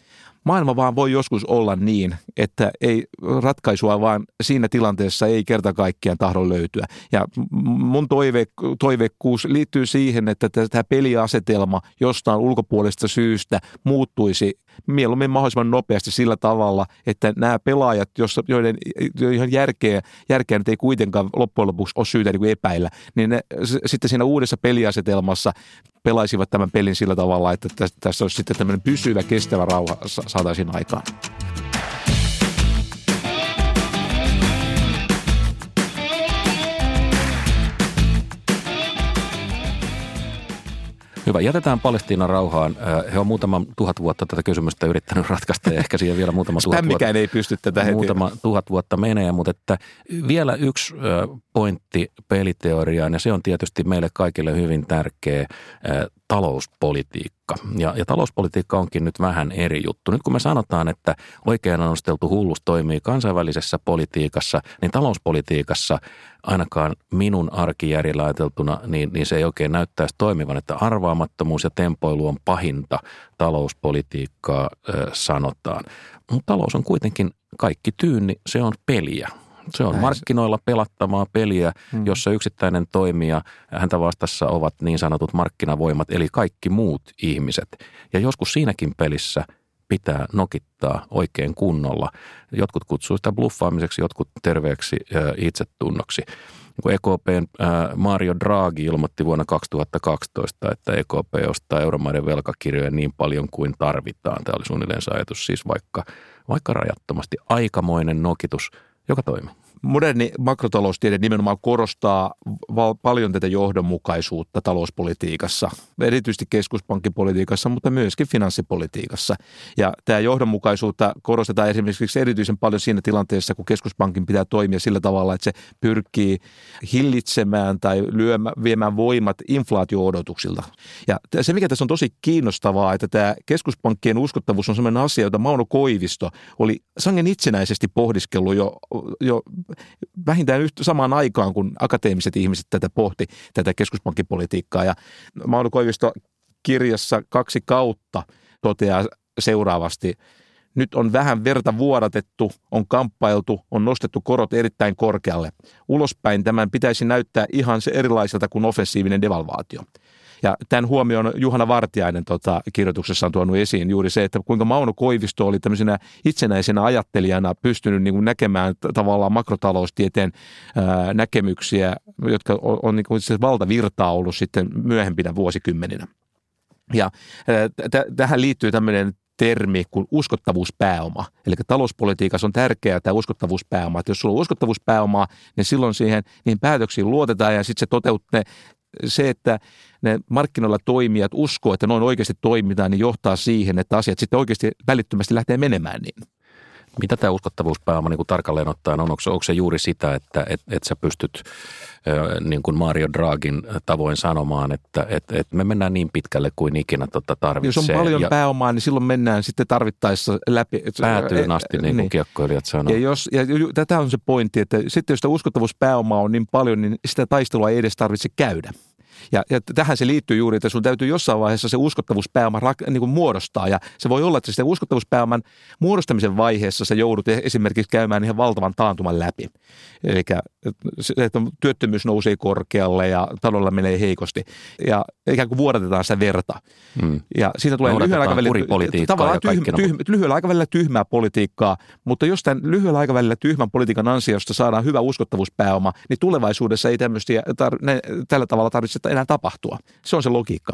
maailma vaan voi joskus olla niin, että ei ratkaisua vaan siinä tilanteessa ei kerta kaikkiaan tahdo löytyä. Ja mun toive, toivekkuus liittyy siihen, että tämä peliasetelma jostain ulkopuolista syystä muuttuisi mieluummin mahdollisimman nopeasti sillä tavalla, että nämä pelaajat, joiden, joiden järkeä, järkeä nyt ei kuitenkaan loppujen lopuksi ole syytä niin epäillä, niin ne, sitten siinä uudessa peliasetelmassa pelaisivat tämän pelin sillä tavalla, että tässä olisi sitten tämmöinen pysyvä, kestävä rauha saataisiin aikaan. Hyvä. Jätetään Palestiinan rauhaan. He on muutama tuhat vuotta tätä kysymystä yrittänyt ratkaista ja ehkä siihen vielä muutama tuhat vuotta. ei pysty tätä heti. Muutama tuhat vuotta menee, mutta että vielä yksi pointti peliteoriaan ja se on tietysti meille kaikille hyvin tärkeä talouspolitiikka. Ja, ja talouspolitiikka onkin nyt vähän eri juttu. Nyt kun me sanotaan, että oikein annosteltu hullus toimii kansainvälisessä politiikassa, niin talouspolitiikassa ainakaan minun arkijärjellä ajateltuna, niin, niin se ei oikein näyttäisi toimivan, että arvaamattomuus ja tempoilu on pahinta talouspolitiikkaa ö, sanotaan. Mutta talous on kuitenkin kaikki tyynni, se on peliä. Se on markkinoilla pelattamaa peliä, hmm. jossa yksittäinen toimija, häntä vastassa ovat niin sanotut markkinavoimat, eli kaikki muut ihmiset. Ja joskus siinäkin pelissä pitää nokittaa oikein kunnolla. Jotkut kutsuu sitä bluffaamiseksi, jotkut terveeksi itsetunnoksi. EKPn ää, Mario Draghi ilmoitti vuonna 2012, että EKP ostaa euromaiden velkakirjoja niin paljon kuin tarvitaan. Tämä oli suunnilleen ajatus siis vaikka, vaikka rajattomasti. Aikamoinen nokitus, joka toimii moderni makrotaloustiede nimenomaan korostaa val- paljon tätä johdonmukaisuutta talouspolitiikassa, erityisesti keskuspankkipolitiikassa, mutta myöskin finanssipolitiikassa. Ja tämä johdonmukaisuutta korostetaan esimerkiksi erityisen paljon siinä tilanteessa, kun keskuspankin pitää toimia sillä tavalla, että se pyrkii hillitsemään tai lyömään, viemään voimat inflaatio-odotuksilta. Ja se, mikä tässä on tosi kiinnostavaa, että tämä keskuspankkien uskottavuus on sellainen asia, jota Mauno Koivisto oli sangen itsenäisesti pohdiskellut jo, jo vähintään yhtä samaan aikaan, kun akateemiset ihmiset tätä pohti, tätä keskuspankkipolitiikkaa. Ja Mauno Koivisto kirjassa kaksi kautta toteaa seuraavasti. Nyt on vähän verta vuodatettu, on kamppailtu, on nostettu korot erittäin korkealle. Ulospäin tämän pitäisi näyttää ihan se erilaiselta kuin offensiivinen devalvaatio. Ja tämän huomioon Juhana Vartiainen tota, kirjoituksessa on tuonut esiin juuri se, että kuinka Mauno Koivisto oli tämmöisenä itsenäisenä ajattelijana pystynyt niin kuin näkemään tavallaan makrotaloustieteen ää, näkemyksiä, jotka on, on niin kuin valtavirtaa ollut sitten myöhempinä vuosikymmeninä. Ja t- tähän liittyy tämmöinen termi kuin uskottavuuspääoma. Eli talouspolitiikassa on tärkeää tämä uskottavuuspääoma. Että jos sulla on uskottavuuspääomaa, niin silloin siihen niihin päätöksiin luotetaan ja sitten se toteuttaa, se, että ne markkinoilla toimijat uskoo, että noin oikeasti toimitaan, niin johtaa siihen, että asiat sitten oikeasti välittömästi lähtee menemään niin. Mitä tämä uskottavuuspääoma niin kuin tarkalleen ottaen on? Onko, onko se juuri sitä, että et, et sä pystyt niin kuin Mario Dragin tavoin sanomaan, että et, et me mennään niin pitkälle kuin ikinä tota tarvitsee. Jos on paljon ja pääomaa, niin silloin mennään sitten tarvittaessa läpi. Päätyyn asti, niin kuin niin. kiekkoilijat sanoo. Ja, jos, ja tätä on se pointti, että sitten jos sitä uskottavuuspääomaa on niin paljon, niin sitä taistelua ei edes tarvitse käydä. Ja, ja tähän se liittyy juuri, että sun täytyy jossain vaiheessa se uskottavuuspääoma rak, niin kuin muodostaa. Ja se voi olla, että sitä uskottavuuspääoman muodostamisen vaiheessa sä joudut e-, esimerkiksi käymään ihan valtavan taantuman läpi. Eli se, että työttömyys nousee korkealle ja talolla menee heikosti. Ja ikään kuin vuodatetaan sitä verta. Hmm. Ja siitä tulee lyhyellä aikavälillä, tavallaan tyhmä, tyhmä, lyhyellä aikavälillä tyhmää politiikkaa, mutta jos tämän lyhyellä aikavälillä tyhmän politiikan ansiosta saadaan hyvä uskottavuuspääoma, niin tulevaisuudessa ei tämmöistä tar- ne, tällä tavalla tarvitse enää tapahtua. Se on se logiikka.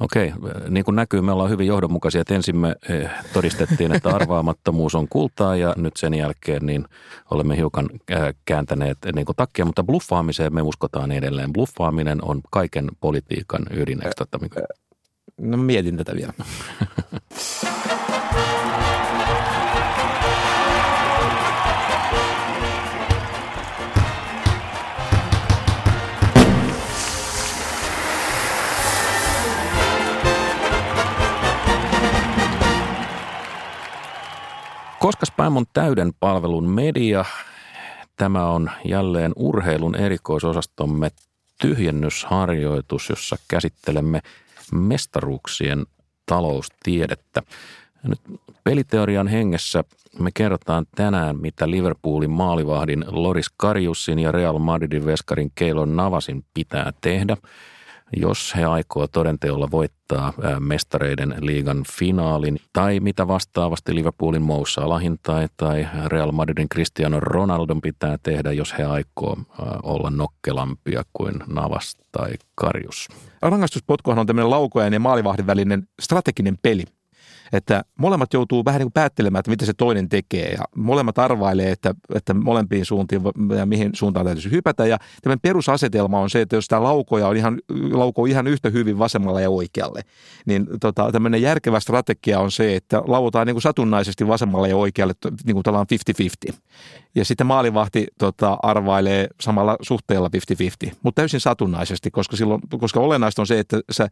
Okei, niin kuin näkyy, me ollaan hyvin johdonmukaisia, että ensin me eh, todistettiin, että arvaamattomuus on kultaa ja nyt sen jälkeen niin olemme hiukan eh, kääntäneet niin kuin takkia, mutta bluffaamiseen me uskotaan edelleen. Bluffaaminen on kaiken politiikan ydin. No mietin tätä vielä. Koska Spam on täyden palvelun media, tämä on jälleen urheilun erikoisosastomme tyhjennysharjoitus, jossa käsittelemme mestaruuksien taloustiedettä. Nyt peliteorian hengessä me kerrotaan tänään, mitä Liverpoolin maalivahdin Loris Kariusin ja Real Madridin veskarin Keilon Navasin pitää tehdä – jos he aikoo todenteolla voittaa mestareiden liigan finaalin tai mitä vastaavasti Liverpoolin Mo Salahin tai, tai Real Madridin Cristiano Ronaldon pitää tehdä, jos he aikoo olla nokkelampia kuin Navas tai Karjus. Rangaistuspotkuhan on tämmöinen laukojen ja maalivahdin välinen strateginen peli että molemmat joutuu vähän niin kuin päättelemään, että mitä se toinen tekee ja molemmat arvailee, että, että molempiin suuntiin ja mihin suuntaan täytyisi hypätä ja tämän perusasetelma on se, että jos tämä laukoja on ihan, lauko ihan yhtä hyvin vasemmalle ja oikealle, niin tota, tämmöinen järkevä strategia on se, että lauotaan niin kuin satunnaisesti vasemmalle ja oikealle niin kuin 50-50. Ja sitten maalivahti tota, arvailee samalla suhteella 50-50, mutta täysin satunnaisesti, koska, silloin, koska olennaista on se, että sä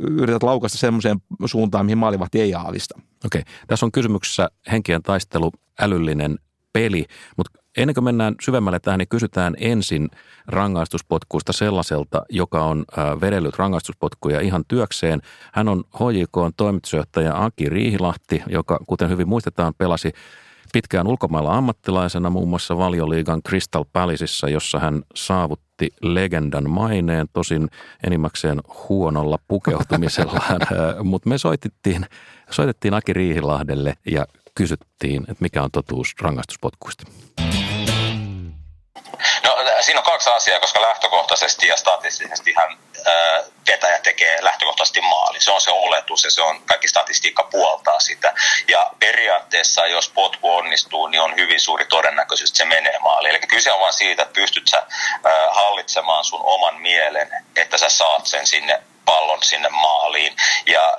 yrität laukasta semmoiseen suuntaan, mihin maalivahti ei aavista. Okei, tässä on kysymyksessä henkien taistelu, älyllinen peli, mutta ennen kuin mennään syvemmälle tähän, niin kysytään ensin rangaistuspotkuista sellaiselta, joka on vedellyt rangaistuspotkuja ihan työkseen. Hän on HJK toimitusjohtaja Aki Riihilahti, joka kuten hyvin muistetaan pelasi pitkään ulkomailla ammattilaisena muun muassa valioliigan Crystal Palaceissa, jossa hän saavutti legendan maineen, tosin enimmäkseen huonolla pukeutumisellaan, mutta me soitettiin, soitettiin Aki Riihilahdelle ja kysyttiin, että mikä on totuus rangaistuspotkuista. No siinä on kaksi asiaa, koska lähtökohtaisesti ja statistisesti hän vetäjä tekee lähtökohtaisesti maali. Se on se oletus ja se on, kaikki statistiikka puoltaa sitä. Ja periaatteessa, jos potku onnistuu, niin on hyvin suuri todennäköisyys, että se menee maaliin. Eli kyse on vain siitä, että pystyt sä hallitsemaan sun oman mielen, että sä saat sen sinne pallon sinne maaliin. Ja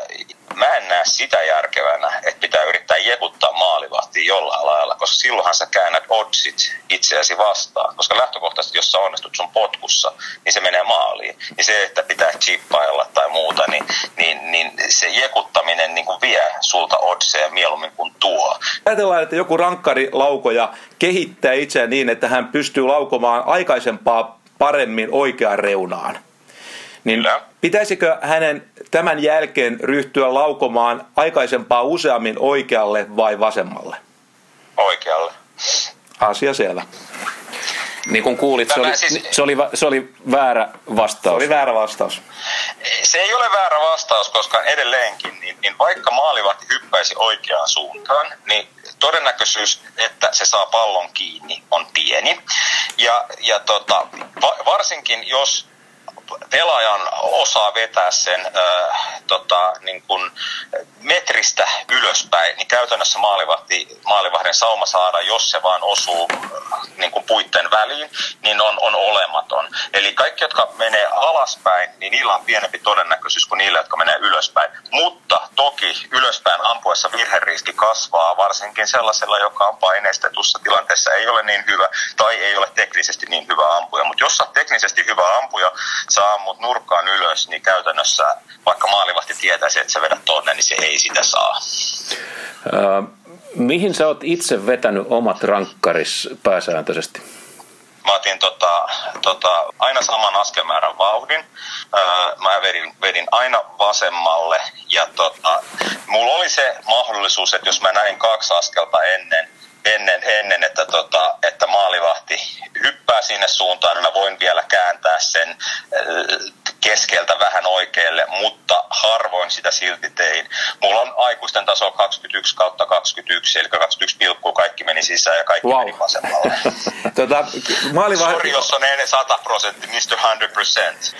mä en näe sitä järkevänä, että pitää yrittää jekuttaa maalivahtia jollain lailla, koska silloinhan sä käännät oddsit itseäsi vastaan. Koska lähtökohtaisesti, jos sä onnistut sun potkussa, niin se menee maaliin. Niin se, että pitää chippailla tai muuta, niin, niin, niin se jekuttaminen niin kuin vie sulta oddseja mieluummin kuin tuo. Ajatellaan, että joku rankkari laukoja kehittää itseään niin, että hän pystyy laukomaan aikaisempaa paremmin oikeaan reunaan niin Kyllä. pitäisikö hänen tämän jälkeen ryhtyä laukomaan aikaisempaa useammin oikealle vai vasemmalle? Oikealle. Asia selvä. Niin kuin kuulit, se oli, siis, se, oli, se oli väärä vastaus. Se oli väärä vastaus. Se ei ole väärä vastaus, koska edelleenkin, niin, niin vaikka maalivahti hyppäisi oikeaan suuntaan, niin todennäköisyys, että se saa pallon kiinni, on pieni. Ja, ja tota, varsinkin jos pelaajan osaa vetää sen äh, tota, niin kun metristä ylöspäin, niin käytännössä maalivahti, maalivahdin sauma saada, jos se vaan osuu niin kuin puitten väliin, niin on, on olematon. Eli kaikki, jotka menee alaspäin, niin niillä on pienempi todennäköisyys kuin niillä, jotka menee ylöspäin. Mutta toki ylöspäin ampuessa virheriski kasvaa, varsinkin sellaisella, joka on paineistetussa tilanteessa, ei ole niin hyvä tai ei ole teknisesti niin hyvä ampuja. Mutta jos on teknisesti hyvä ampuja, sä ammut nurkkaan ylös, niin käytännössä vaikka maalivahti tietäisi, että sä vedät tonne, niin se ei sitä saa. Äh, mihin sä oot itse vetänyt omat rankkaris pääsääntöisesti? Mä otin tota, tota, aina saman askelmäärän vauhdin. Öö, mä vedin, vedin aina vasemmalle ja tota, mulla oli se mahdollisuus, että jos mä näin kaksi askelta ennen, ennen, ennen että, tota, että maalivahti hyppää sinne suuntaan, niin mä voin vielä kääntää sen äh, keskeltä vähän oikealle, mutta harvoin sitä silti tein. Mulla on aikuisten taso 21 kautta 21, eli 21 pilkkuu kaikki meni sisään ja kaikki wow. meni vasemmalle. tota, maalivahti... Sori, jos on 100 prosenttia, Mr. 100%.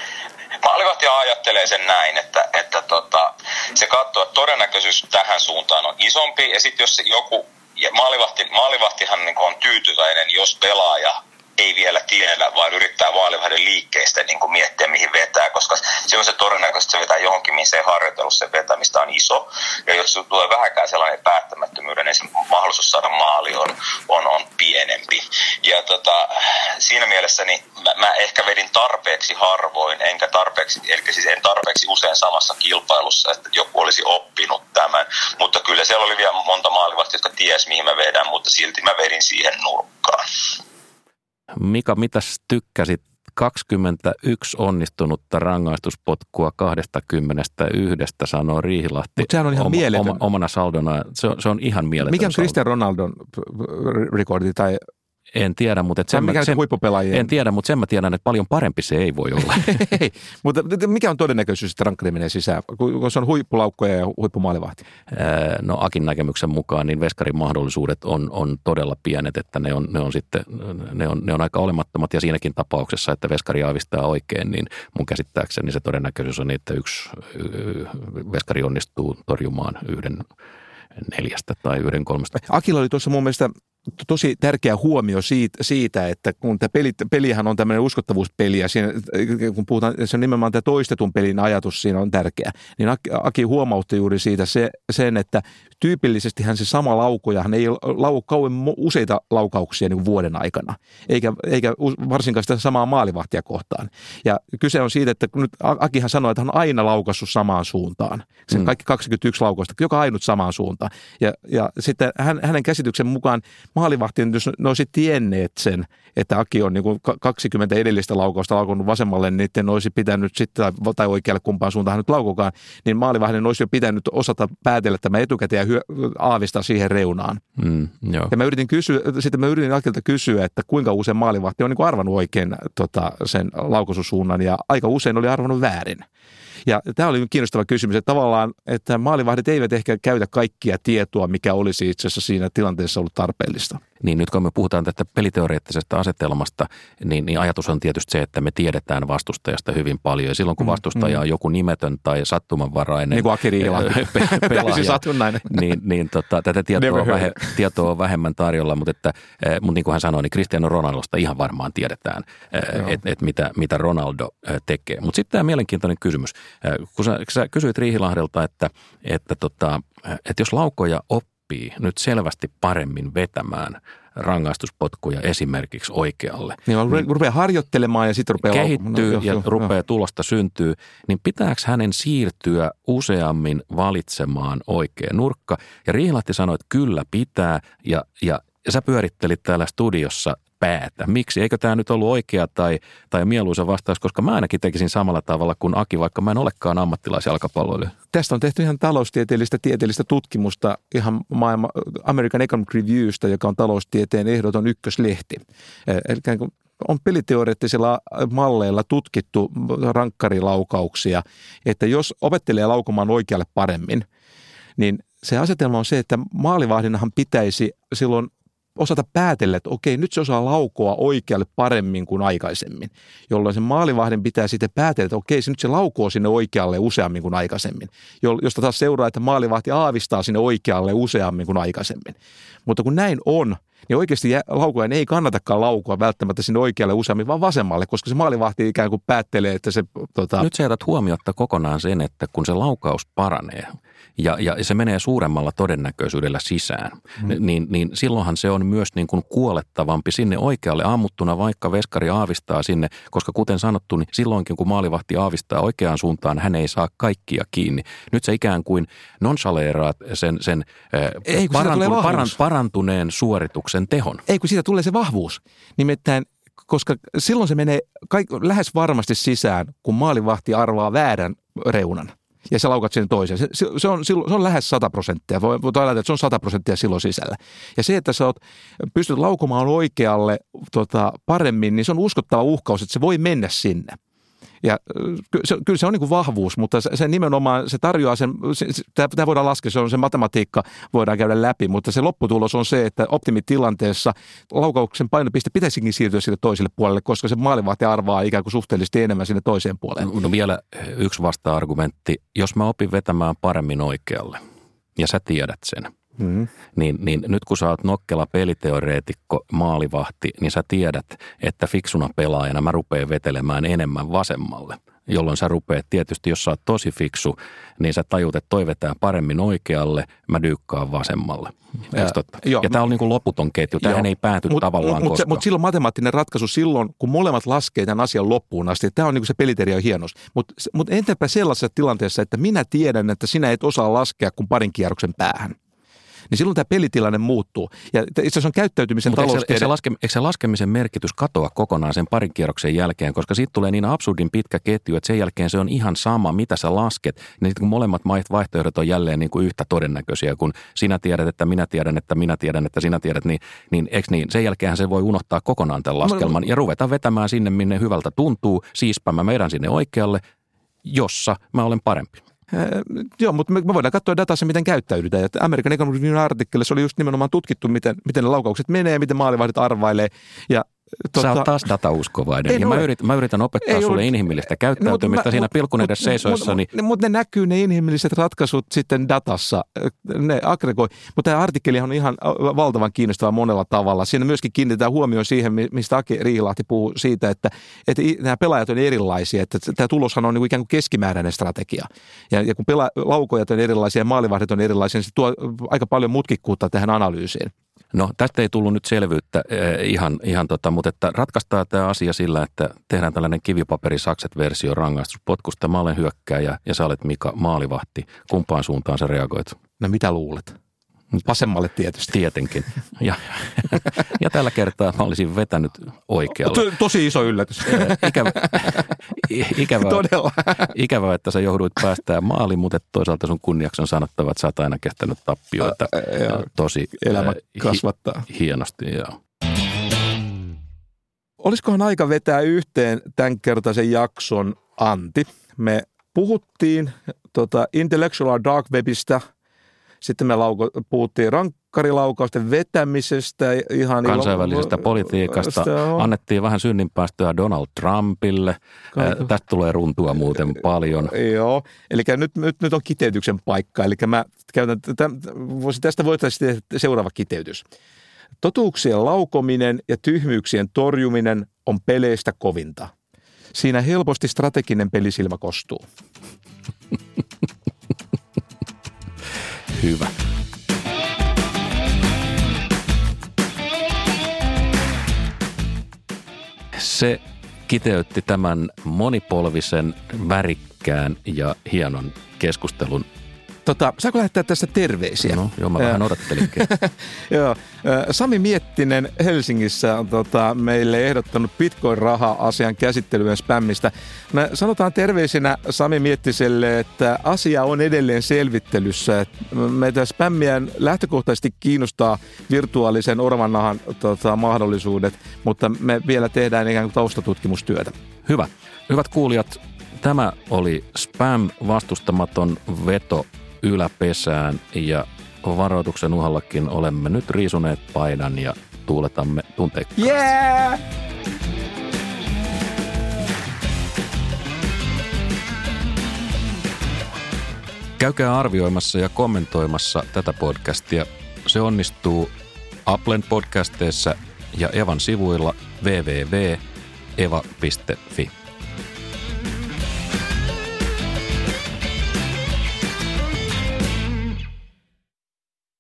Maalivahti ajattelee sen näin, että, että tota, se katsoo, että todennäköisyys tähän suuntaan on isompi, ja sitten jos joku ja maalivahti, maalivahtihan niin on tyytyväinen, jos pelaaja ei vielä tiedä, vaan yrittää vaalivahdin liikkeistä niin kuin miettiä, mihin vetää, koska se on se todennäköisesti, se vetää johonkin, mihin se ei harjoitellut, se vetämistä on iso. Ja jos tulee vähänkään sellainen päättämättömyyden, niin se mahdollisuus saada maali on, on, on pienempi. Ja tota, siinä mielessä niin mä, mä, ehkä vedin tarpeeksi harvoin, enkä tarpeeksi, eli siis en tarpeeksi usein samassa kilpailussa, että joku olisi oppinut tämän. Mutta kyllä siellä oli vielä monta maalivahtia, jotka ties mihin mä vedän, mutta silti mä vedin siihen nurkkaan. Mika, mitäs tykkäsit 21 onnistunutta rangaistuspotkua 21, sanoo Riihilahti. Mutta sehän on ihan oma, mieletön. Oma, omana saldona. Se on, se on ihan mieletön Mikä on Cristiano Ronaldon rekordi tai en tiedä, mutta et sen, mikä sen, en tiedä, mutta sen mä tiedän, että paljon parempi se ei voi olla. ei, mutta mikä on todennäköisyys, että rankkari menee sisään, kun se on huippulaukkoja ja huippumaalivahti? No Akin näkemyksen mukaan niin veskarin mahdollisuudet on, on todella pienet, että ne on, ne on sitten ne on, ne on aika olemattomat ja siinäkin tapauksessa, että veskari aavistaa oikein, niin mun käsittääkseni se todennäköisyys on, että yksi veskari onnistuu torjumaan yhden neljästä tai yhden kolmesta. Akilla oli tuossa mun mielestä tosi tärkeä huomio siitä, siitä että kun tämä peli, pelihän on tämmöinen uskottavuuspeli ja siinä, kun puhutaan, se on nimenomaan tämä toistetun pelin ajatus siinä on tärkeä, niin Aki huomautti juuri siitä se, sen, että tyypillisesti hän se sama laukoja, hän ei lau kauan useita laukauksia niin vuoden aikana, eikä, eikä varsinkaan sitä samaa maalivahtia kohtaan. Ja kyse on siitä, että kun nyt Akihan sanoi, että hän on aina laukassut samaan suuntaan. Sen mm. kaikki 21 laukausta, joka ainut samaan suuntaan. Ja, ja sitten hän, hänen käsityksen mukaan maalivahti, ne olisi tienneet sen, että Aki on niin kuin 20 edellistä laukausta laukannut vasemmalle, niin ne olisi pitänyt sitten, tai oikealle kumpaan suuntaan nyt laukokaan, niin maalivahdin olisi jo pitänyt osata päätellä tämä etukäteen ja hyö, aavistaa siihen reunaan. Mm, joo. Ja mä yritin kysyä, sitten mä yritin Akilta kysyä, että kuinka usein maalivahti on niin kuin arvannut oikein tota, sen laukaisusuunnan, ja aika usein oli arvannut väärin. Ja tämä oli kiinnostava kysymys, että tavallaan, että maalivahdit eivät ehkä käytä kaikkia tietoa, mikä olisi itse asiassa siinä tilanteessa ollut tarpeellista. Niin nyt kun me puhutaan tästä peliteoreettisesta asetelmasta, niin, niin ajatus on tietysti se, että me tiedetään vastustajasta hyvin paljon. Ja silloin kun Mm, vastustaja mm. on joku nimetön tai sattumanvarainen Niin kuin Riihilahti. pe- pelaaja, satunnainen. niin, niin tota, tätä tietoa on, vähe, tietoa on vähemmän tarjolla, mutta, että, eh, mutta niin kuin hän sanoi, niin Cristiano Ronaldosta ihan varmaan tiedetään, että et mitä, mitä Ronaldo eh, tekee. Mutta sitten tämä mielenkiintoinen kysymys. Eh, Kun sä, sä kysyit Riihilahdelta, että, että, tota, että jos laukoja oppii nyt selvästi paremmin vetämään rangaistuspotkuja esimerkiksi oikealle, Niin rupe- rupeaa harjoittelemaan ja sitten rupeaa kehittyy No, ja joo, rupeaa joo. tulosta syntyy, niin pitääkö hänen siirtyä useammin valitsemaan oikea nurkka? Ja Riihilahti sanoi, että kyllä pitää ja, ja sä pyörittelit täällä studiossa päätä. Miksi? Eikö tämä nyt ollut oikea tai, tai mieluisa vastaus, koska mä ainakin tekisin samalla tavalla kuin Aki, vaikka mä en olekaan ammattilaisjalkapalloilija. Tästä on tehty ihan taloustieteellistä tieteellistä tutkimusta ihan maailma, American Economic Reviewsta, joka on taloustieteen ehdoton ykköslehti. Eh, Eli on peliteoreettisilla malleilla tutkittu rankkarilaukauksia, että jos opettelee laukomaan oikealle paremmin, niin se asetelma on se, että maalivahdinnahan pitäisi silloin osata päätellä, että okei, nyt se osaa laukoa oikealle paremmin kuin aikaisemmin, jolloin se maalivahdin pitää sitten päätellä, että okei, se nyt se laukoo sinne oikealle useammin kuin aikaisemmin, jo- josta taas seuraa, että maalivahti aavistaa sinne oikealle useammin kuin aikaisemmin. Mutta kun näin on, niin oikeasti laukojen ei kannatakaan laukua välttämättä sinne oikealle useammin, vaan vasemmalle, koska se maalivahti ikään kuin päättelee, että se... Tota, Nyt sä jätät huomiotta kokonaan sen, että kun se laukaus paranee ja, ja se menee suuremmalla todennäköisyydellä sisään, mm. niin, niin silloinhan se on myös niin kuin kuolettavampi sinne oikealle ammuttuna, vaikka veskari aavistaa sinne, koska kuten sanottu, niin silloinkin kun maalivahti aavistaa oikeaan suuntaan, hän ei saa kaikkia kiinni. Nyt se ikään kuin nonsaleeraat sen, sen eh, Ei, vahvuus. parantuneen suorituksen tehon. Ei, kun siitä tulee se vahvuus. Nimittäin, koska silloin se menee kaik, lähes varmasti sisään, kun maalivahti arvaa väärän reunan. Ja sä laukat sen toisen. Se, se, on, se on lähes 100 prosenttia. Voi, voi ajatella, että se on 100 prosenttia silloin sisällä. Ja se, että sä oot, pystyt laukomaan oikealle tota, paremmin, niin se on uskottava uhkaus, että se voi mennä sinne. Ja se, kyllä se on niin kuin vahvuus, mutta se, se nimenomaan, se tarjoaa sen, se, se, tämä voidaan laskea, se on se matematiikka, voidaan käydä läpi, mutta se lopputulos on se, että optimitilanteessa laukauksen painopiste pitäisikin siirtyä sille toiselle puolelle, koska se maalivahti arvaa ikään kuin suhteellisesti enemmän sinne toiseen puoleen. No vielä yksi vasta-argumentti. Jos mä opin vetämään paremmin oikealle, ja sä tiedät sen, Mm. niin, niin nyt kun sä oot nokkela peliteoreetikko, maalivahti, niin sä tiedät, että fiksuna pelaajana mä rupean vetelemään enemmän vasemmalle. Jolloin sä rupeat tietysti, jos sä oot tosi fiksu, niin sä tajut, että toi vetää paremmin oikealle, mä dyykkaan vasemmalle. Ää, totta? joo. ja tämä on niin kuin loputon ketju. Tähän ei pääty Mut- tavallaan mut, koskaan. Mutta silloin matemaattinen ratkaisu silloin, kun molemmat laskee tämän asian loppuun asti. Tämä on niin kuin se peliterian hienous. Mutta mut entäpä sellaisessa tilanteessa, että minä tiedän, että sinä et osaa laskea kuin parin kierroksen päähän. Niin silloin tämä pelitilanne muuttuu. Ja itse asiassa on käyttäytymisen eikö, se, eikö, taloustiede. se laske, eikö se laskemisen merkitys katoa kokonaan sen parin kierroksen jälkeen, koska siitä tulee niin absurdin pitkä ketju, että sen jälkeen se on ihan sama, mitä sä lasket. Niin sitten kun molemmat vaihtoehdot on jälleen niin kuin yhtä todennäköisiä, kun sinä tiedät, että minä tiedän, että minä tiedän, että sinä tiedät, niin, niin eikö niin? Sen jälkeen se voi unohtaa kokonaan tämän laskelman ja ruveta vetämään sinne, minne hyvältä tuntuu. Siispä mä vedän sinne oikealle, jossa mä olen parempi. Äh, joo, mutta me, voidaan katsoa datassa, miten käyttäydytään. Ja American Economic Review artikkelissa oli just nimenomaan tutkittu, miten, miten ne laukaukset menee, miten maalivahdit arvailee. Ja, Sä oot taas datauskovainen. En ja mä ole. yritän, mä yritän opettaa Ei sulle ollut- inhimillistä käyttäytymistä Mut- siinä mut- pilkun edessä seisoissani. Mutta mut, ne näkyy ne inhimilliset ratkaisut sitten datassa, ne aggregoi. Mutta tämä artikkeli on ihan valtavan kiinnostava monella tavalla. Siinä myöskin kiinnitetään huomioon siihen, mi- mistä Aki Riihilahti puhuu siitä, että, että nämä pelaajat on erilaisia. Että tämä tuloshan on niin kuin ikään kuin keskimääräinen strategia. Ja, ja kun pela, laukojat on erilaisia ja maalivahdit on erilaisia, niin se tuo aika paljon mutkikkuutta tähän analyysiin. No tästä ei tullut nyt selvyyttä eh, ihan, ihan tota, mutta että ratkaistaan tämä asia sillä, että tehdään tällainen kivipaperisakset-versio rangaistuspotkusta. Mä olen hyökkääjä ja sä olet Mika maalivahti. Kumpaan suuntaan sä reagoit? No mitä luulet? Vasemmalle tietysti. Tietenkin. Ja, ja tällä kertaa mä olisin vetänyt oikealle. To, tosi iso yllätys. Ikävä, ikävää, Todella. ikävää, että sä jouduit päästään maaliin, mutta toisaalta sun kunniaksi on sanottava, että sä oot aina kestänyt tappioita Ä, joo. tosi Elämä eh, hi- kasvattaa. hienosti. Joo. Olisikohan aika vetää yhteen tämänkertaisen jakson Antti? Me puhuttiin tota, Intellectual Dark Webistä, sitten me lauko, puhuttiin rank, makkarilaukausten vetämisestä. Ihan Kansainvälisestä ilo- politiikasta. On. Annettiin vähän synninpäästöä Donald Trumpille. Ää, Tästä tulee runtua muuten paljon. Joo, eli nyt, nyt, nyt on kiteytyksen paikka. Eli mä käytän, täm, voisin- tästä voitaisiin tehdä seuraava kiteytys. Totuuksien laukominen ja tyhmyyksien torjuminen on peleistä kovinta. Siinä helposti strateginen pelisilmä kostuu. Hyvä. Se kiteytti tämän monipolvisen, värikkään ja hienon keskustelun. Tota, saako lähettää tässä terveisiä? No, joo, mä vähän odottelinkin. Joo, Sami Miettinen Helsingissä on tota, meille ehdottanut Bitcoin-raha-asian käsittelyä spämmistä. Me sanotaan terveisinä Sami Miettiselle, että asia on edelleen selvittelyssä. Meitä spämmiä lähtökohtaisesti kiinnostaa virtuaalisen orvannahan tota, mahdollisuudet, mutta me vielä tehdään ikään kuin taustatutkimustyötä. Hyvä. Hyvät kuulijat, tämä oli Spam vastustamaton veto yläpesään ja varoituksen uhallakin olemme nyt riisuneet paidan ja tuuletamme tunteikkaasti. Yeah! Käykää arvioimassa ja kommentoimassa tätä podcastia. Se onnistuu Applen podcasteissa ja Evan sivuilla www.eva.fi.